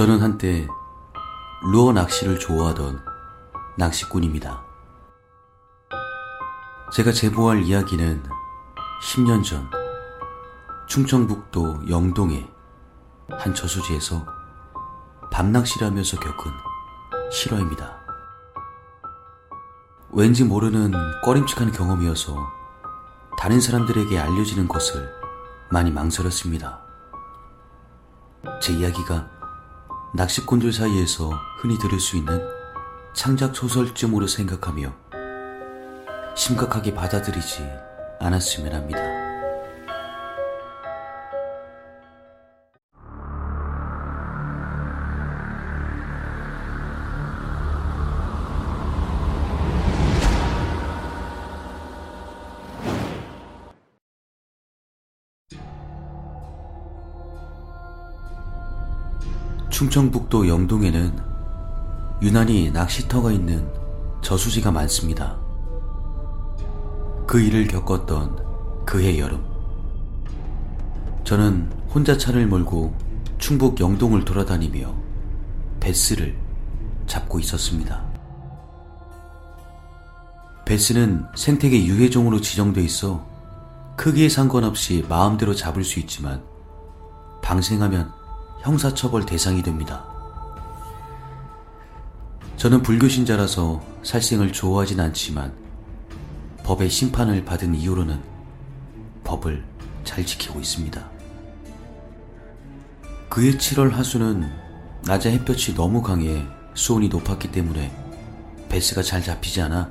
저는 한때 루어 낚시를 좋아하던 낚시꾼입니다. 제가 제보할 이야기는 10년 전 충청북도 영동의 한 저수지에서 밤낚시를 하면서 겪은 실화입니다. 왠지 모르는 꺼림칙한 경험이어서 다른 사람들에게 알려지는 것을 많이 망설였습니다. 제 이야기가 낚시꾼들 사이에서 흔히 들을 수 있는 창작 소설쯤으로 생각하며 심각하게 받아들이지 않았으면 합니다. 충청북도 영동에는 유난히 낚시터가 있는 저수지가 많습니다. 그 일을 겪었던 그해 여름. 저는 혼자 차를 몰고 충북 영동을 돌아다니며 베스를 잡고 있었습니다. 베스는 생태계 유해종으로 지정돼 있어 크기에 상관없이 마음대로 잡을 수 있지만 방생하면 형사처벌 대상이 됩니다. 저는 불교신자라서 살생을 좋아하진 않지만 법의 심판을 받은 이후로는 법을 잘 지키고 있습니다. 그해 7월 하수는 낮에 햇볕이 너무 강해 수온이 높았기 때문에 베스가 잘 잡히지 않아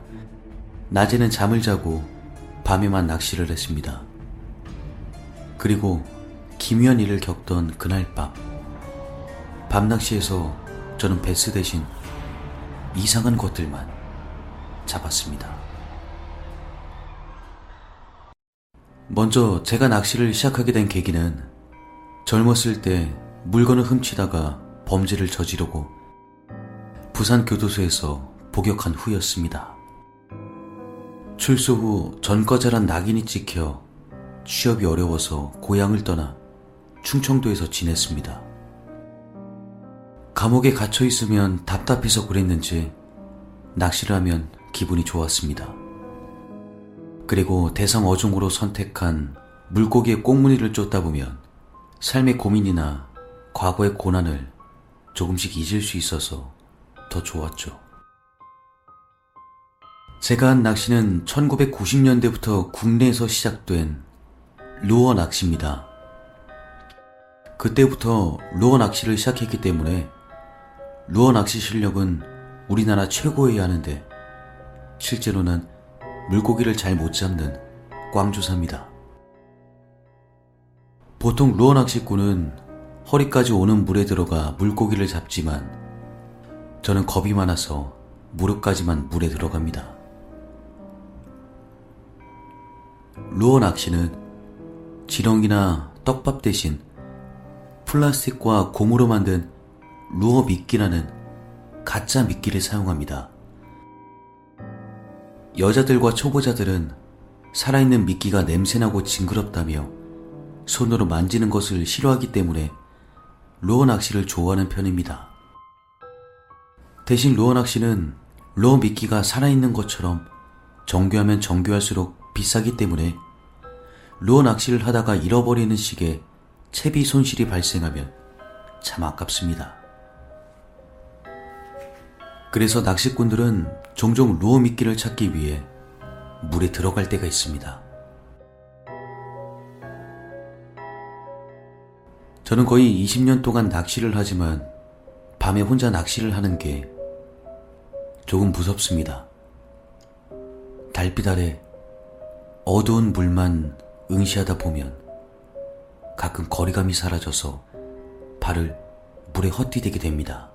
낮에는 잠을 자고 밤에만 낚시를 했습니다. 그리고 일을 겪던 그날 밤 밤낚시에서 저는 베스 대신 이상한 것들만 잡았습니다. 먼저 제가 낚시를 시작하게 된 계기는 젊었을 때 물건을 훔치다가 범죄를 저지르고 부산 교도소에서 복역한 후였습니다. 출소 후 전과자란 낙인이 찍혀 취업이 어려워서 고향을 떠나 충청도에서 지냈습니다. 감옥에 갇혀 있으면 답답해서 그랬는지 낚시를 하면 기분이 좋았습니다. 그리고 대상 어종으로 선택한 물고기의 꽁무니를 쫓다 보면 삶의 고민이나 과거의 고난을 조금씩 잊을 수 있어서 더 좋았죠. 제가 한 낚시는 1990년대부터 국내에서 시작된 루어 낚시입니다. 그때부터 루어 낚시를 시작했기 때문에 루어 낚시 실력은 우리나라 최고여야 하는데 실제로는 물고기를 잘 못 잡는 꽝조사입니다. 보통 루어 낚시꾼은 허리까지 오는 물에 들어가 물고기를 잡지만 저는 겁이 많아서 무릎까지만 물에 들어갑니다. 루어 낚시는 지렁이나 떡밥 대신 플라스틱과 고무로 만든 루어 미끼라는 가짜 미끼를 사용합니다. 여자들과 초보자들은 살아있는 미끼가 냄새나고 징그럽다며 손으로 만지는 것을 싫어하기 때문에 루어 낚시를 좋아하는 편입니다. 대신 루어 낚시는 루어 미끼가 살아있는 것처럼 정교하면 정교할수록 비싸기 때문에 루어 낚시를 하다가 잃어버리는 식의 채비 손실이 발생하면 참 아깝습니다. 그래서 낚시꾼들은 종종 루어 미끼를 찾기 위해 물에 들어갈 때가 있습니다. 저는 거의 20년 동안 낚시를 하지만 밤에 혼자 낚시를 하는 게 조금 무섭습니다. 달빛 아래 어두운 물만 응시하다 보면 가끔 거리감이 사라져서 발을 물에 헛디디게 됩니다.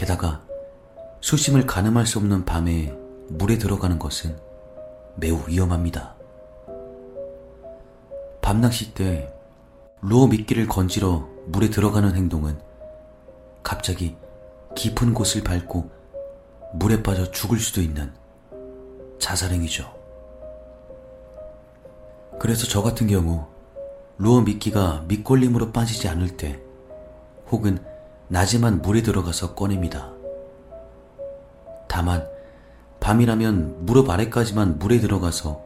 게다가 수심을 가늠할 수 없는 밤에 물에 들어가는 것은 매우 위험합니다. 밤낚시 때 루어 미끼를 건지러 물에 들어가는 행동은 갑자기 깊은 곳을 밟고 물에 빠져 죽을 수도 있는 자살행위죠. 그래서 저 같은 경우 루어 미끼가 밑걸림으로 빠지지 않을 때 혹은 낮에만 물에 들어가서 꺼냅니다. 다만 밤이라면 무릎 아래까지만 물에 들어가서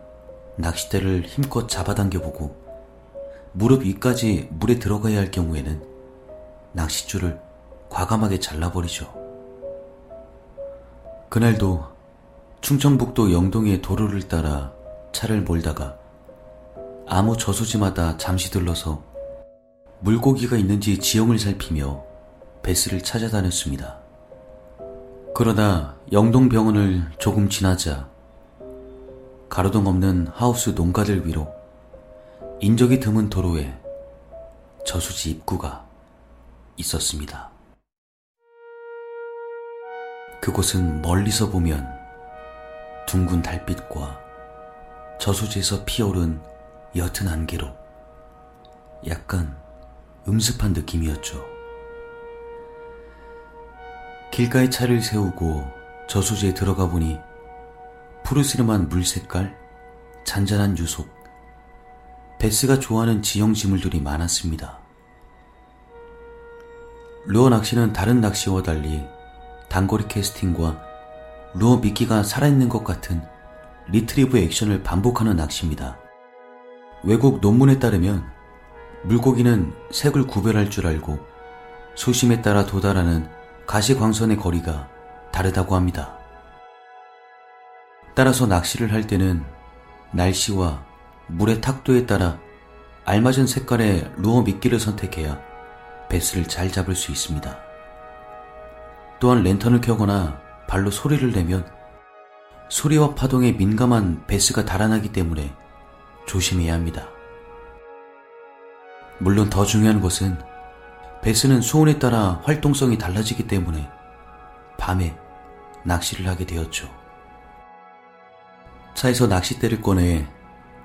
낚싯대를 힘껏 잡아당겨보고 무릎 위까지 물에 들어가야 할 경우에는 낚싯줄을 과감하게 잘라버리죠. 그날도 충청북도 영동의 도로를 따라 차를 몰다가 아무 저수지마다 잠시 들러서 물고기가 있는지 지형을 살피며 베스를 찾아다녔습니다. 그러다 영동병원을 조금 지나자 가로등 없는 하우스 농가들 위로 인적이 드문 도로에 저수지 입구가 있었습니다. 그곳은 멀리서 보면 둥근 달빛과 저수지에서 피어오른 옅은 안개로 약간 음습한 느낌이었죠. 길가에 차를 세우고 저수지에 들어가 보니 푸르스름한 물 색깔, 잔잔한 유속, 베스가 좋아하는 지형 지물들이 많았습니다. 루어 낚시는 다른 낚시와 달리 단거리 캐스팅과 루어 미끼가 살아있는 것 같은 retrieve 액션을 반복하는 낚시입니다. 외국 논문에 따르면 물고기는 색을 구별할 줄 알고 수심에 따라 도달하는 가시광선의 거리가 다르다고 합니다. 따라서 낚시를 할 때는 날씨와 물의 탁도에 따라 알맞은 색깔의 루어 미끼를 선택해야 베스를 잘 잡을 수 있습니다. 또한 랜턴을 켜거나 발로 소리를 내면 소리와 파동에 민감한 베스가 달아나기 때문에 조심해야 합니다. 물론 더 중요한 것은 베스는 수온에 따라 활동성이 달라지기 때문에 밤에 낚시를 하게 되었죠. 차에서 낚싯대를 꺼내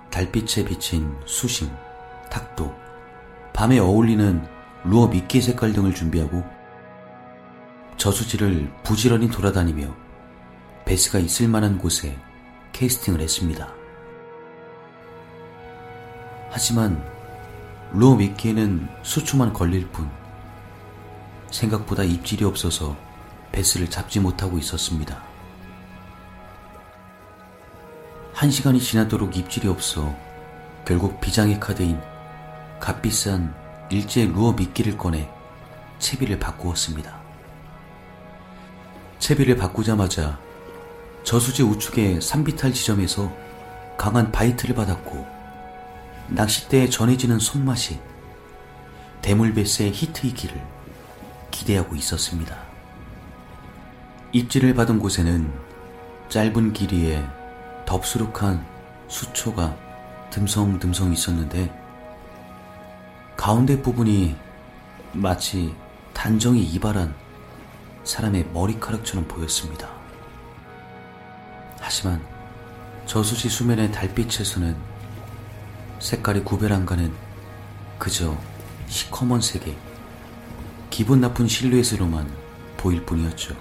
달빛에 비친 수심, 탁도, 밤에 어울리는 루어 미끼 색깔 등을 준비하고 저수지를 부지런히 돌아다니며 베스가 있을 만한 곳에 캐스팅을 했습니다. 하지만 루어 미끼에는 수초만 걸릴 뿐 생각보다 입질이 없어서 베스를 잡지 못하고 있었습니다. 한 시간이 지나도록 입질이 없어 결국 비장의 카드인 값비싼 일제 루어 미끼를 꺼내 채비를 바꾸었습니다. 채비를 바꾸자마자 저수지 우측의 산비탈 지점에서 강한 바이트를 받았고 낚싯대에 전해지는 손맛이 대물베스의 히트이기를 기대하고 있었습니다. 입질을 받은 곳에는 짧은 길이에 덥수룩한 수초가 듬성듬성 있었는데 가운데 부분이 마치 단정히 이발한 사람의 머리카락처럼 보였습니다. 하지만 저수지 수면의 달빛에서는 색깔이 구별 안 가는 그저 시커먼 색의 기분 나쁜 실루엣으로만 보일 뿐이었죠.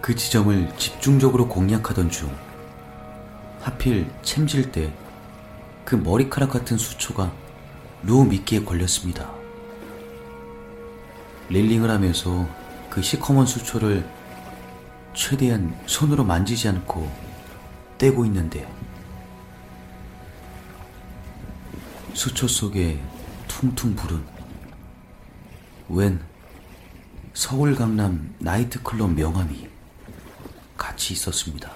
그 지점을 집중적으로 공략하던 중 하필 챔질 때 그 머리카락 같은 수초가 루어 미끼에 걸렸습니다. 릴링을 하면서 그 시커먼 수초를 최대한 손으로 만지지 않고 떼고 있는데 수초 속에 퉁퉁 부른 웬 서울 강남 나이트클럽 명함이 같이 있었습니다.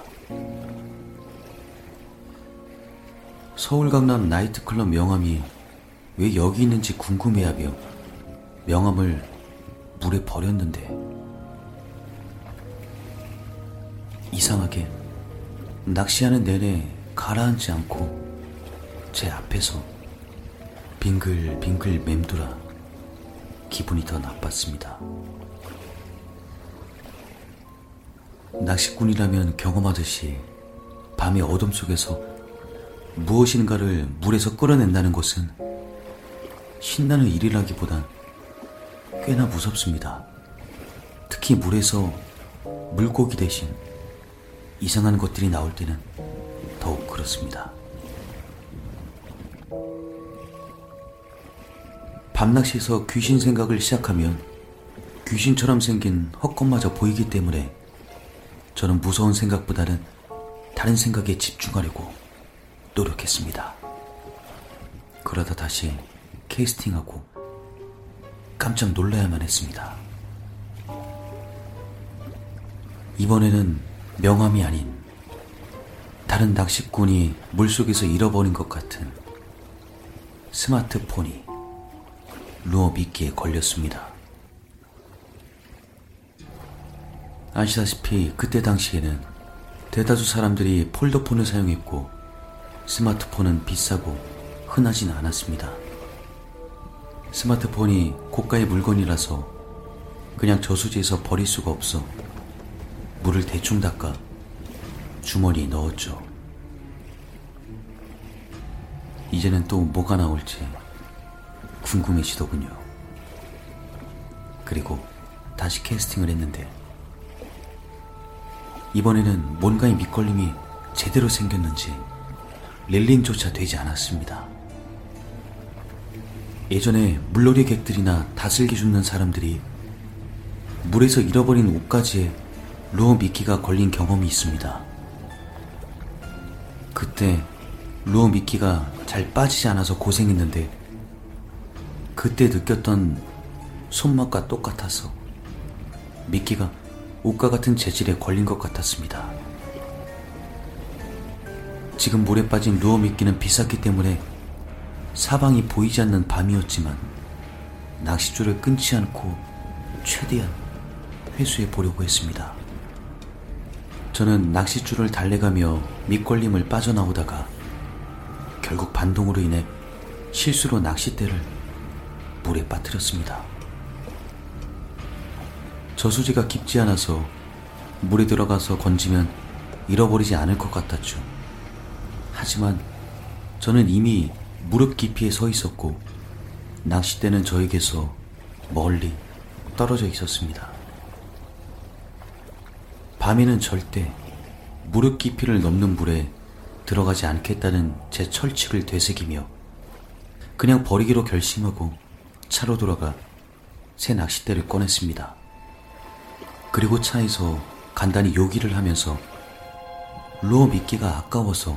서울 강남 나이트클럽 명함이 왜 여기 있는지 궁금해하며 명함을 물에 버렸는데 이상하게 낚시하는 내내 가라앉지 않고 제 앞에서 빙글빙글 맴돌아 기분이 더 나빴습니다. 낚시꾼이라면 경험하듯이 밤의 어둠 속에서 무엇인가를 물에서 끌어낸다는 것은 신나는 일이라기보단 꽤나 무섭습니다. 특히 물에서 물고기 대신 이상한 것들이 나올 때는 더욱 그렇습니다. 밤낚시에서 귀신 생각을 시작하면 귀신처럼 생긴 헛것마저 보이기 때문에 저는 무서운 생각보다는 다른 생각에 집중하려고 노력했습니다. 그러다 다시 캐스팅하고 깜짝 놀라야만 했습니다. 이번에는 명함이 아닌 다른 낚시꾼이 물속에서 잃어버린 것 같은 스마트폰이 루어 미끼에 걸렸습니다. 아시다시피 그때 당시에는 대다수 사람들이 폴더폰을 사용했고 스마트폰은 비싸고 흔하진 않았습니다. 스마트폰이 고가의 물건이라서 그냥 저수지에서 버릴 수가 없어 물을 대충 닦아 주머니에 넣었죠. 이제는 또 뭐가 나올지 궁금해지더군요. 그리고 다시 캐스팅을 했는데 이번에는 뭔가의 밑걸림이 제대로 생겼는지 릴링조차 되지 않았습니다. 예전에 물놀이 객들이나 다슬기 줍는 사람들이 물에서 잃어버린 옷가지에 루어 미끼가 걸린 경험이 있습니다. 그때 루어 미끼가 잘 빠지지 않아서 고생했는데 그때 느꼈던 손맛과 똑같아서 미끼가 옷과 같은 재질에 걸린 것 같았습니다. 지금 물에 빠진 루어 미끼는 비쌌기 때문에 사방이 보이지 않는 밤이었지만 낚싯줄을 끊지 않고 최대한 회수해 보려고 했습니다. 저는 낚싯줄을 달래가며 밑걸림을 빠져나오다가 결국 반동으로 인해 실수로 낚싯대를 물에 빠뜨렸습니다. 저수지가 깊지 않아서 물에 들어가서 건지면 잃어버리지 않을 것 같았죠. 하지만 저는 이미 무릎 깊이에 서 있었고 낚싯대는 저에게서 멀리 떨어져 있었습니다. 밤에는 절대 무릎 깊이를 넘는 물에 들어가지 않겠다는 제 철칙을 되새기며 그냥 버리기로 결심하고 차로 돌아가 새 낚싯대를 꺼냈습니다. 그리고 차에서 간단히 요기를 하면서 루어 미끼가 아까워서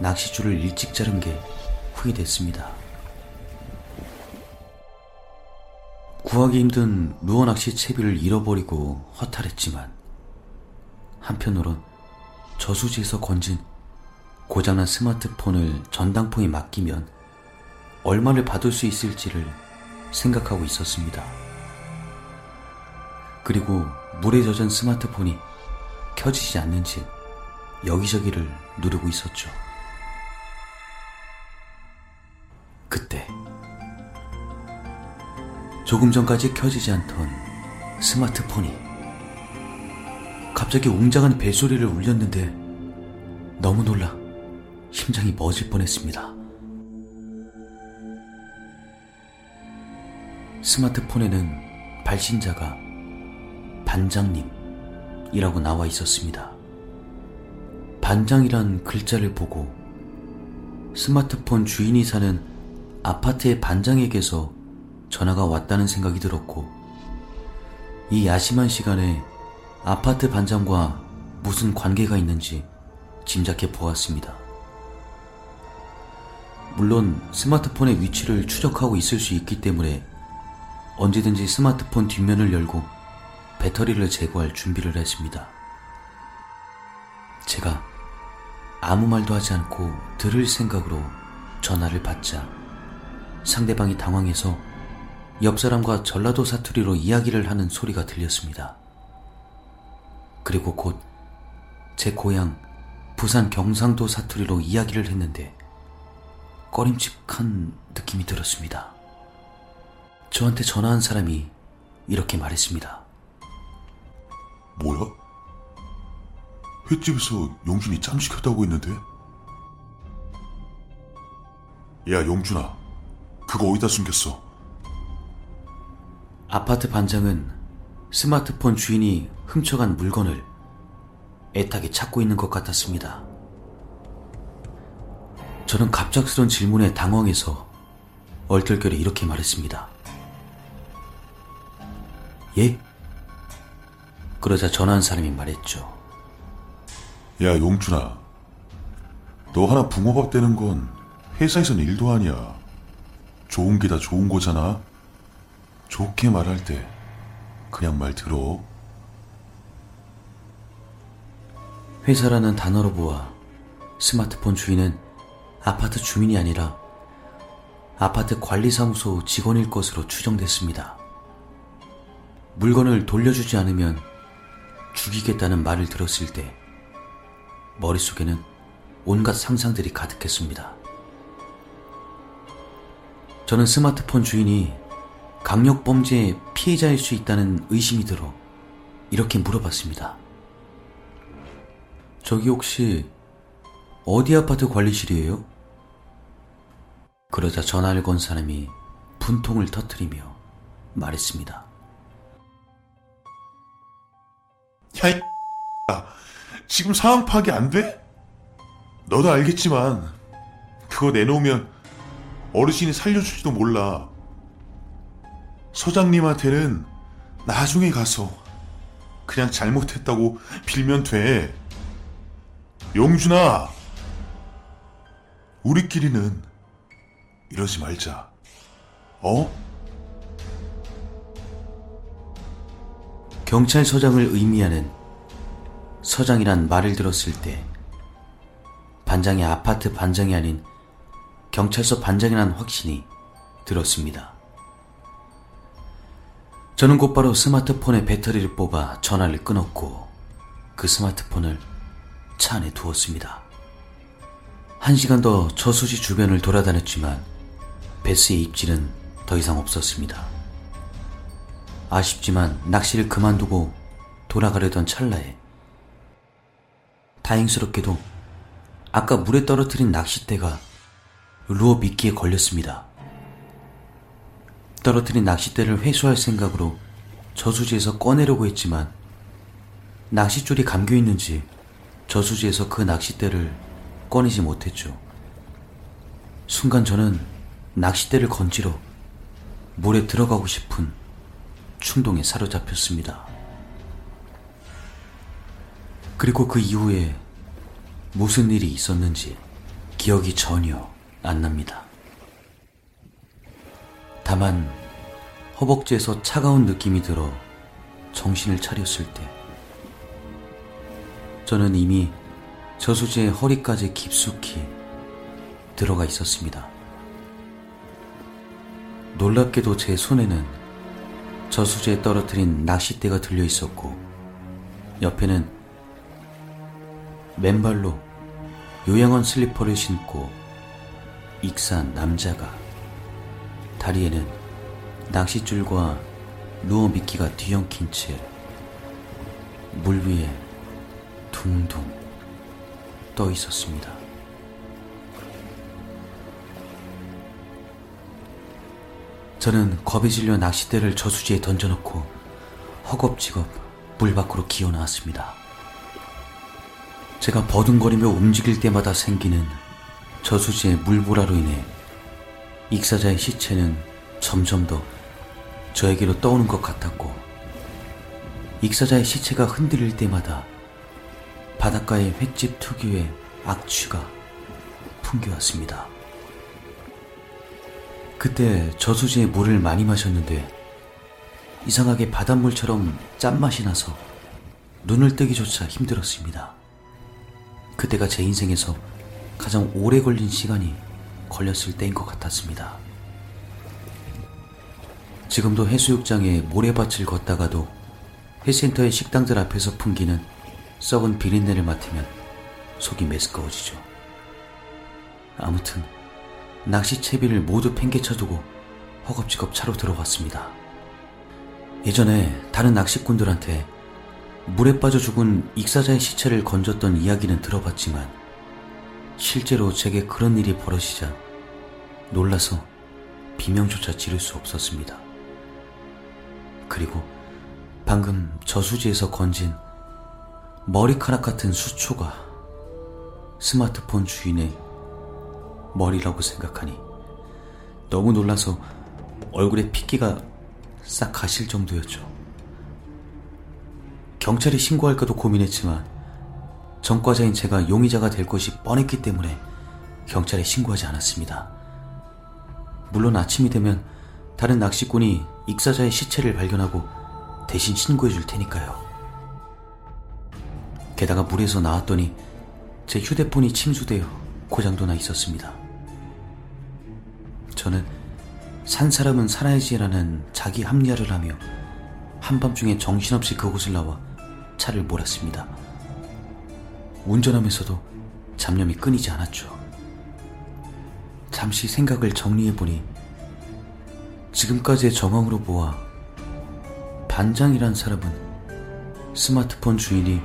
낚시줄을 일찍 자른 게 후회됐습니다. 구하기 힘든 루어 낚시 채비를 잃어버리고 허탈했지만 한편으론 저수지에서 건진 고장난 스마트폰을 전당포에 맡기면 얼마를 받을 수 있을지를 생각하고 있었습니다. 그리고 물에 젖은 스마트폰이 켜지지 않는지 여기저기를 누르고 있었죠. 그때 조금 전까지 켜지지 않던 스마트폰이 갑자기 웅장한 벨소리를 울렸는데 너무 놀라 심장이 멎을 뻔했습니다. 스마트폰에는 발신자가 반장님이라고 나와 있었습니다. 반장이란 글자를 보고 스마트폰 주인이 사는 아파트의 반장에게서 전화가 왔다는 생각이 들었고 이 야심한 시간에 아파트 반장과 무슨 관계가 있는지 짐작해 보았습니다. 물론 스마트폰의 위치를 추적하고 있을 수 있기 때문에 언제든지 스마트폰 뒷면을 열고 배터리를 제거할 준비를 했습니다. 제가 아무 말도 하지 않고 들을 생각으로 전화를 받자 상대방이 당황해서 옆 사람과 전라도 사투리로 이야기를 하는 소리가 들렸습니다. 그리고 곧 제 고향 부산 경상도 사투리로 이야기를 했는데 꺼림칙한 느낌이 들었습니다. 저한테 전화한 사람이 이렇게 말했습니다. 뭐야? 횟집에서 용준이 짬 시켰다고 했는데? 야, 용준아. 그거 어디다 숨겼어? 아파트 반장은 스마트폰 주인이 훔쳐간 물건을 애타게 찾고 있는 것 같았습니다. 저는 갑작스런 질문에 당황해서 얼떨결에 이렇게 말했습니다. 예? 그러자 전화한 사람이 말했죠. 야, 용준아. 너 하나 붕어밥 되는 건 회사에선 일도 아니야. 좋은 게 다 좋은 거잖아. 좋게 말할 때 그냥 말 들어. 회사라는 단어로 보아 스마트폰 주인은 아파트 주민이 아니라 아파트 관리사무소 직원일 것으로 추정됐습니다. 물건을 돌려주지 않으면 죽이겠다는 말을 들었을 때 머릿속에는 온갖 상상들이 가득했습니다. 저는 스마트폰 주인이 강력범죄의 피해자일 수 있다는 의심이 들어 이렇게 물어봤습니다. 저기 혹시 어디 아파트 관리실이에요? 그러자 전화를 건 사람이 분통을 터뜨리며 말했습니다. 야, 이 지금 상황 파악이 안 돼? 너도 알겠지만 그거 내놓으면 어르신이 살려줄지도 몰라. 서장님한테는 나중에 가서 그냥 잘못했다고 빌면 돼. 용준아, 우리끼리는 이러지 말자. 어? 경찰서장을 의미하는 서장이란 말을 들었을 때 반장이 아파트 반장이 아닌 경찰서 반장이라는 확신이 들었습니다. 저는 곧바로 스마트폰의 배터리를 뽑아 전화를 끊었고 그 스마트폰을 차 안에 두었습니다. 한 시간 더 저수지 주변을 돌아다녔지만 베스의 입질은 더 이상 없었습니다. 아쉽지만 낚시를 그만두고 돌아가려던 찰나에 다행스럽게도 아까 물에 떨어뜨린 낚싯대가 루어 미끼에 걸렸습니다. 떨어뜨린 낚싯대를 회수할 생각으로 저수지에서 꺼내려고 했지만 낚싯줄이 감겨 있는지 저수지에서 그 낚싯대를 꺼내지 못했죠. 순간 저는 낚싯대를 건지러 물에 들어가고 싶은 충동에 사로잡혔습니다. 그리고 그 이후에 무슨 일이 있었는지 기억이 전혀 안 납니다. 다만 허벅지에서 차가운 느낌이 들어 정신을 차렸을 때 저는 이미 저수지의 허리까지 깊숙이 들어가 있었습니다. 놀랍게도 제 손에는 저수지에 떨어뜨린 낚싯대가 들려 있었고 옆에는 맨발로 요양원 슬리퍼를 신고 익산 남자가 다리에는 낚싯줄과 루어 미끼가 뒤엉킨 채 물 위에 둥둥 떠 있었습니다. 저는 겁에 질려 낚싯대를 저수지에 던져놓고 허겁지겁 물 밖으로 기어 나왔습니다. 제가 버둥거리며 움직일 때마다 생기는 저수지의 물보라로 인해 익사자의 시체는 점점 더 저에게로 떠오는 것 같았고 익사자의 시체가 흔들릴 때마다 바닷가의 횟집 특유의 악취가 풍겨왔습니다. 그때 저수지에 물을 많이 마셨는데 이상하게 바닷물처럼 짠맛이 나서 눈을 뜨기조차 힘들었습니다. 그때가 제 인생에서 가장 오래 걸린 시간이 걸렸을 때인 것 같았습니다. 지금도 해수욕장에 모래밭을 걷다가도 해센터의 식당들 앞에서 풍기는 썩은 비린내를 맡으면 속이 메스꺼워지죠. 아무튼 낚시 채비를 모두 팽개쳐두고 허겁지겁 차로 들어갔습니다. 예전에 다른 낚시꾼들한테 물에 빠져 죽은 익사자의 시체를 건졌던 이야기는 들어봤지만 실제로 제게 그런 일이 벌어지자 놀라서 비명조차 지를 수 없었습니다. 그리고 방금 저수지에서 건진 머리카락 같은 수초가 스마트폰 주인의 머리라고 생각하니 너무 놀라서 얼굴에 핏기가 싹 가실 정도였죠. 경찰에 신고할까도 고민했지만 전과자인 제가 용의자가 될 것이 뻔했기 때문에 경찰에 신고하지 않았습니다. 물론 아침이 되면 다른 낚시꾼이 익사자의 시체를 발견하고 대신 신고해 줄 테니까요. 게다가 물에서 나왔더니 제 휴대폰이 침수되어 고장도 나 있었습니다. 저는 산 사람은 살아야지라는 자기 합리화를 하며 한밤중에 정신없이 그곳을 나와 차를 몰았습니다. 운전하면서도 잡념이 끊이지 않았죠. 잠시 생각을 정리해보니 지금까지의 정황으로 보아 반장이란 사람은 스마트폰 주인이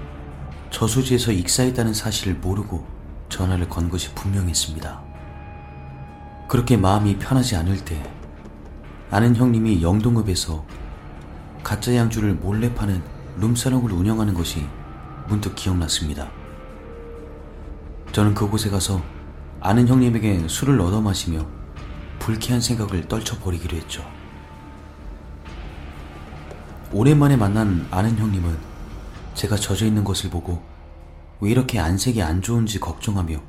저수지에서 익사했다는 사실을 모르고 전화를 건 것이 분명했습니다. 그렇게 마음이 편하지 않을 때 아는 형님이 영동읍에서 가짜 양주를 몰래 파는 룸사롱을 운영하는 것이 문득 기억났습니다. 저는 그곳에 가서 아는 형님에게 술을 얻어 마시며 불쾌한 생각을 떨쳐버리기로 했죠. 오랜만에 만난 아는 형님은 제가 젖어 있는 것을 보고 왜 이렇게 안색이 안 좋은지 걱정하며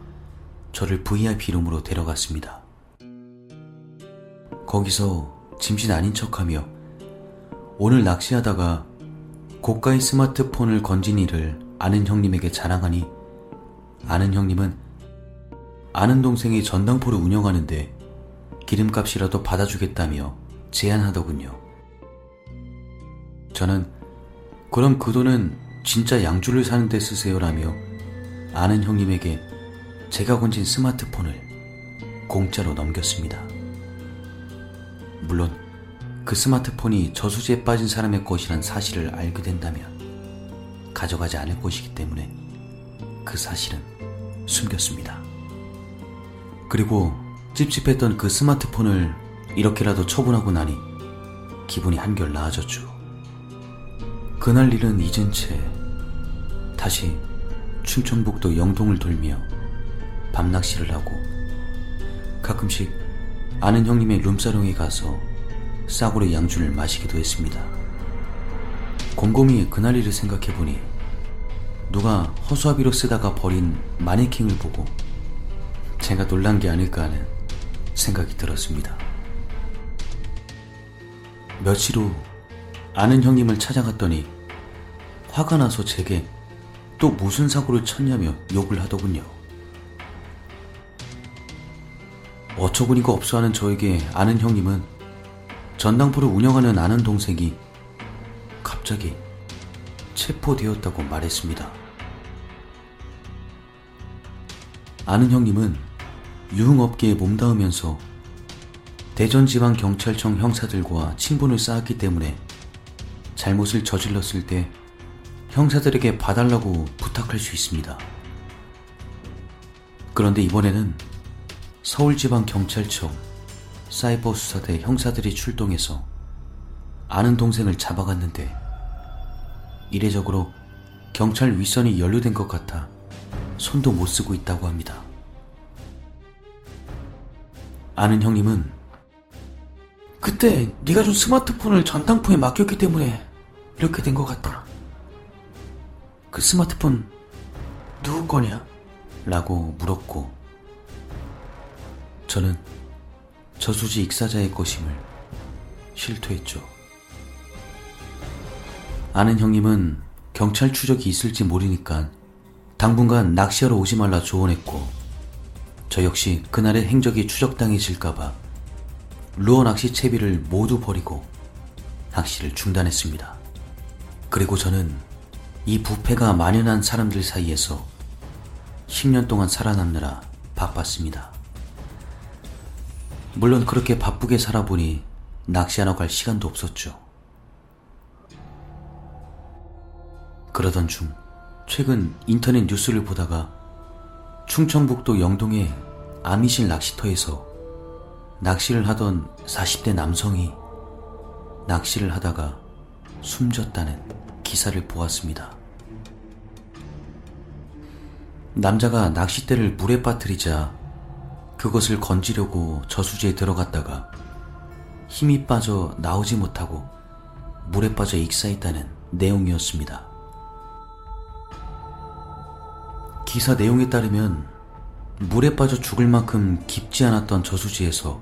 저를 VIP 룸으로 데려갔습니다. 거기서 짐짓 아닌 척하며 오늘 낚시하다가 고가의 스마트폰을 건진 일을 아는 형님에게 자랑하니 아는 형님은 아는 동생이 전당포를 운영하는데 기름값이라도 받아주겠다며 제안하더군요. 저는 그럼 그 돈은 진짜 양주를 사는데 쓰세요라며 아는 형님에게 제가 건진 스마트폰을 공짜로 넘겼습니다. 물론 그 스마트폰이 저수지에 빠진 사람의 것이란 사실을 알게 된다면 가져가지 않을 것이기 때문에 그 사실은 숨겼습니다. 그리고 찝찝했던 그 스마트폰을 이렇게라도 처분하고 나니 기분이 한결 나아졌죠. 그날 일은 잊은 채 다시 충청북도 영동을 돌며 밤낚시를 하고 가끔씩 아는 형님의 룸사롱에 가서 싸구려 양주를 마시기도 했습니다. 곰곰이 그날 일을 생각해보니 누가 허수아비로 쓰다가 버린 마네킹을 보고 제가 놀란 게 아닐까 하는 생각이 들었습니다. 며칠 후 아는 형님을 찾아갔더니 화가 나서 제게 또 무슨 사고를 쳤냐며 욕을 하더군요. 어처구니가 없어 하는 저에게 아는 형님은 전당포를 운영하는 아는 동생이 갑자기 체포되었다고 말했습니다. 아는 형님은 유흥업계에 몸담으면서 대전지방경찰청 형사들과 친분을 쌓았기 때문에 잘못을 저질렀을 때 형사들에게 봐달라고 부탁할 수 있습니다. 그런데 이번에는 서울지방경찰청 사이버 수사대 형사들이 출동해서 아는 동생을 잡아갔는데 이례적으로 경찰 윗선이 연루된 것 같아 손도 못 쓰고 있다고 합니다. 아는 형님은 그때 네가 준 스마트폰을 전당포에 맡겼기 때문에 이렇게 된 것 같다. 그 스마트폰 누구 거냐? 라고 물었고 저는 저수지 익사자의 것임을 실토했죠. 아는 형님은 경찰 추적이 있을지 모르니까 당분간 낚시하러 오지 말라 조언했고 저 역시 그날의 행적이 추적당해질까봐 루어 낚시 채비를 모두 버리고 낚시를 중단했습니다. 그리고 저는 이 부패가 만연한 사람들 사이에서 10년 동안 살아남느라 바빴습니다. 물론 그렇게 바쁘게 살아보니 낚시하러 갈 시간도 없었죠. 그러던 중 최근 인터넷 뉴스를 보다가 충청북도 영동의 아미실 낚시터에서 낚시를 하던 40대 남성이 낚시를 하다가 숨졌다는 기사를 보았습니다. 남자가 낚싯대를 물에 빠뜨리자 그것을 건지려고 저수지에 들어갔다가 힘이 빠져 나오지 못하고 물에 빠져 익사했다는 내용이었습니다. 기사 내용에 따르면 물에 빠져 죽을 만큼 깊지 않았던 저수지에서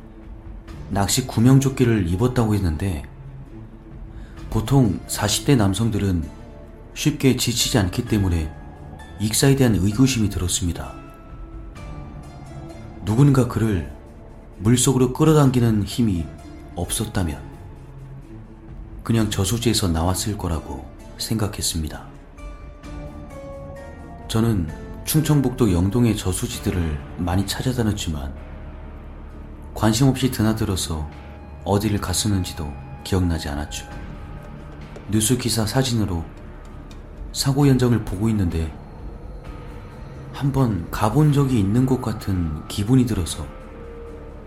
낚시 구명조끼를 입었다고 했는데 보통 40대 남성들은 쉽게 지치지 않기 때문에 익사에 대한 의구심이 들었습니다. 누군가 그를 물속으로 끌어당기는 힘이 없었다면 그냥 저수지에서 나왔을 거라고 생각했습니다. 저는 충청북도 영동의 저수지들을 많이 찾아다녔지만 관심 없이 드나들어서 어디를 갔었는지도 기억나지 않았죠. 뉴스 기사 사진으로 사고 현장을 보고 있는데 한번 가본 적이 있는 것 같은 기분이 들어서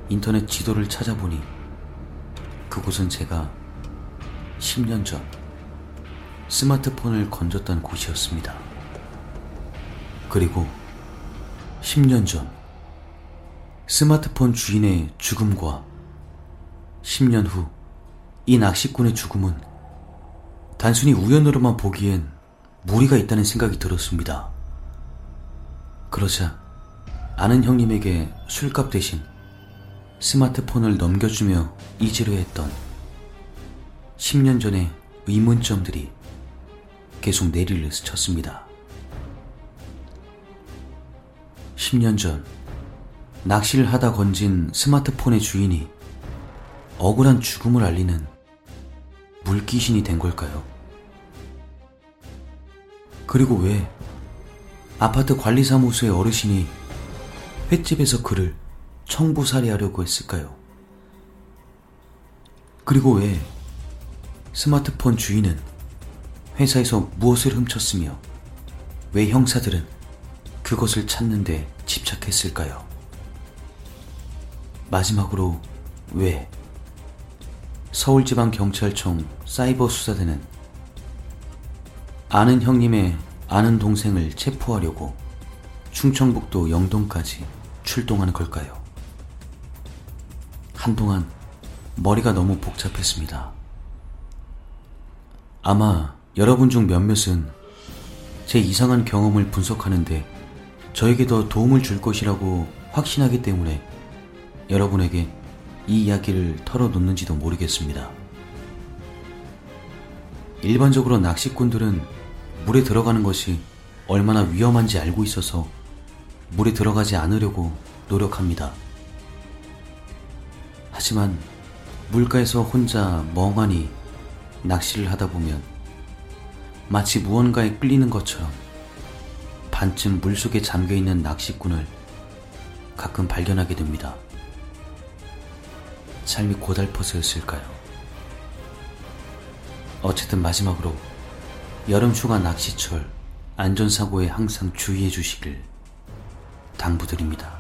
인터넷 지도를 찾아보니 그곳은 제가 10년 전 스마트폰을 건졌던 곳이었습니다. 그리고 10년 전 스마트폰 주인의 죽음과 10년 후 이 낚시꾼의 죽음은 단순히 우연으로만 보기엔 무리가 있다는 생각이 들었습니다. 그러자 아는 형님에게 술값 대신 스마트폰을 넘겨주며 잊으려 했던 10년 전의 의문점들이 계속 내리를 스쳤습니다. 10년 전 낚시를 하다 건진 스마트폰의 주인이 억울한 죽음을 알리는 물귀신이 된 걸까요? 그리고 왜 아파트 관리사무소의 어르신이 횟집에서 그를 청부살이하려고 했을까요? 그리고 왜 스마트폰 주인은 회사에서 무엇을 훔쳤으며 왜 형사들은 그것을 찾는 데 집착했을까요? 마지막으로 왜 서울지방경찰청 사이버 수사대는 아는 형님의 아는 동생을 체포하려고 충청북도 영동까지 출동하는 걸까요? 한동안 머리가 너무 복잡했습니다. 아마 여러분 중 몇몇은 제 이상한 경험을 분석하는데 저에게 더 도움을 줄 것이라고 확신하기 때문에 여러분에게 이 이야기를 털어놓는지도 모르겠습니다. 일반적으로 낚시꾼들은 물에 들어가는 것이 얼마나 위험한지 알고 있어서 물에 들어가지 않으려고 노력합니다. 하지만 물가에서 혼자 멍하니 낚시를 하다 보면 마치 무언가에 끌리는 것처럼 반쯤 물속에 잠겨 있는 낚시꾼을 가끔 발견하게 됩니다. 삶이 고달퍼서였을까요? 어쨌든 마지막으로 여름 휴가 낚시철 안전사고에 항상 주의해 주시길 당부드립니다.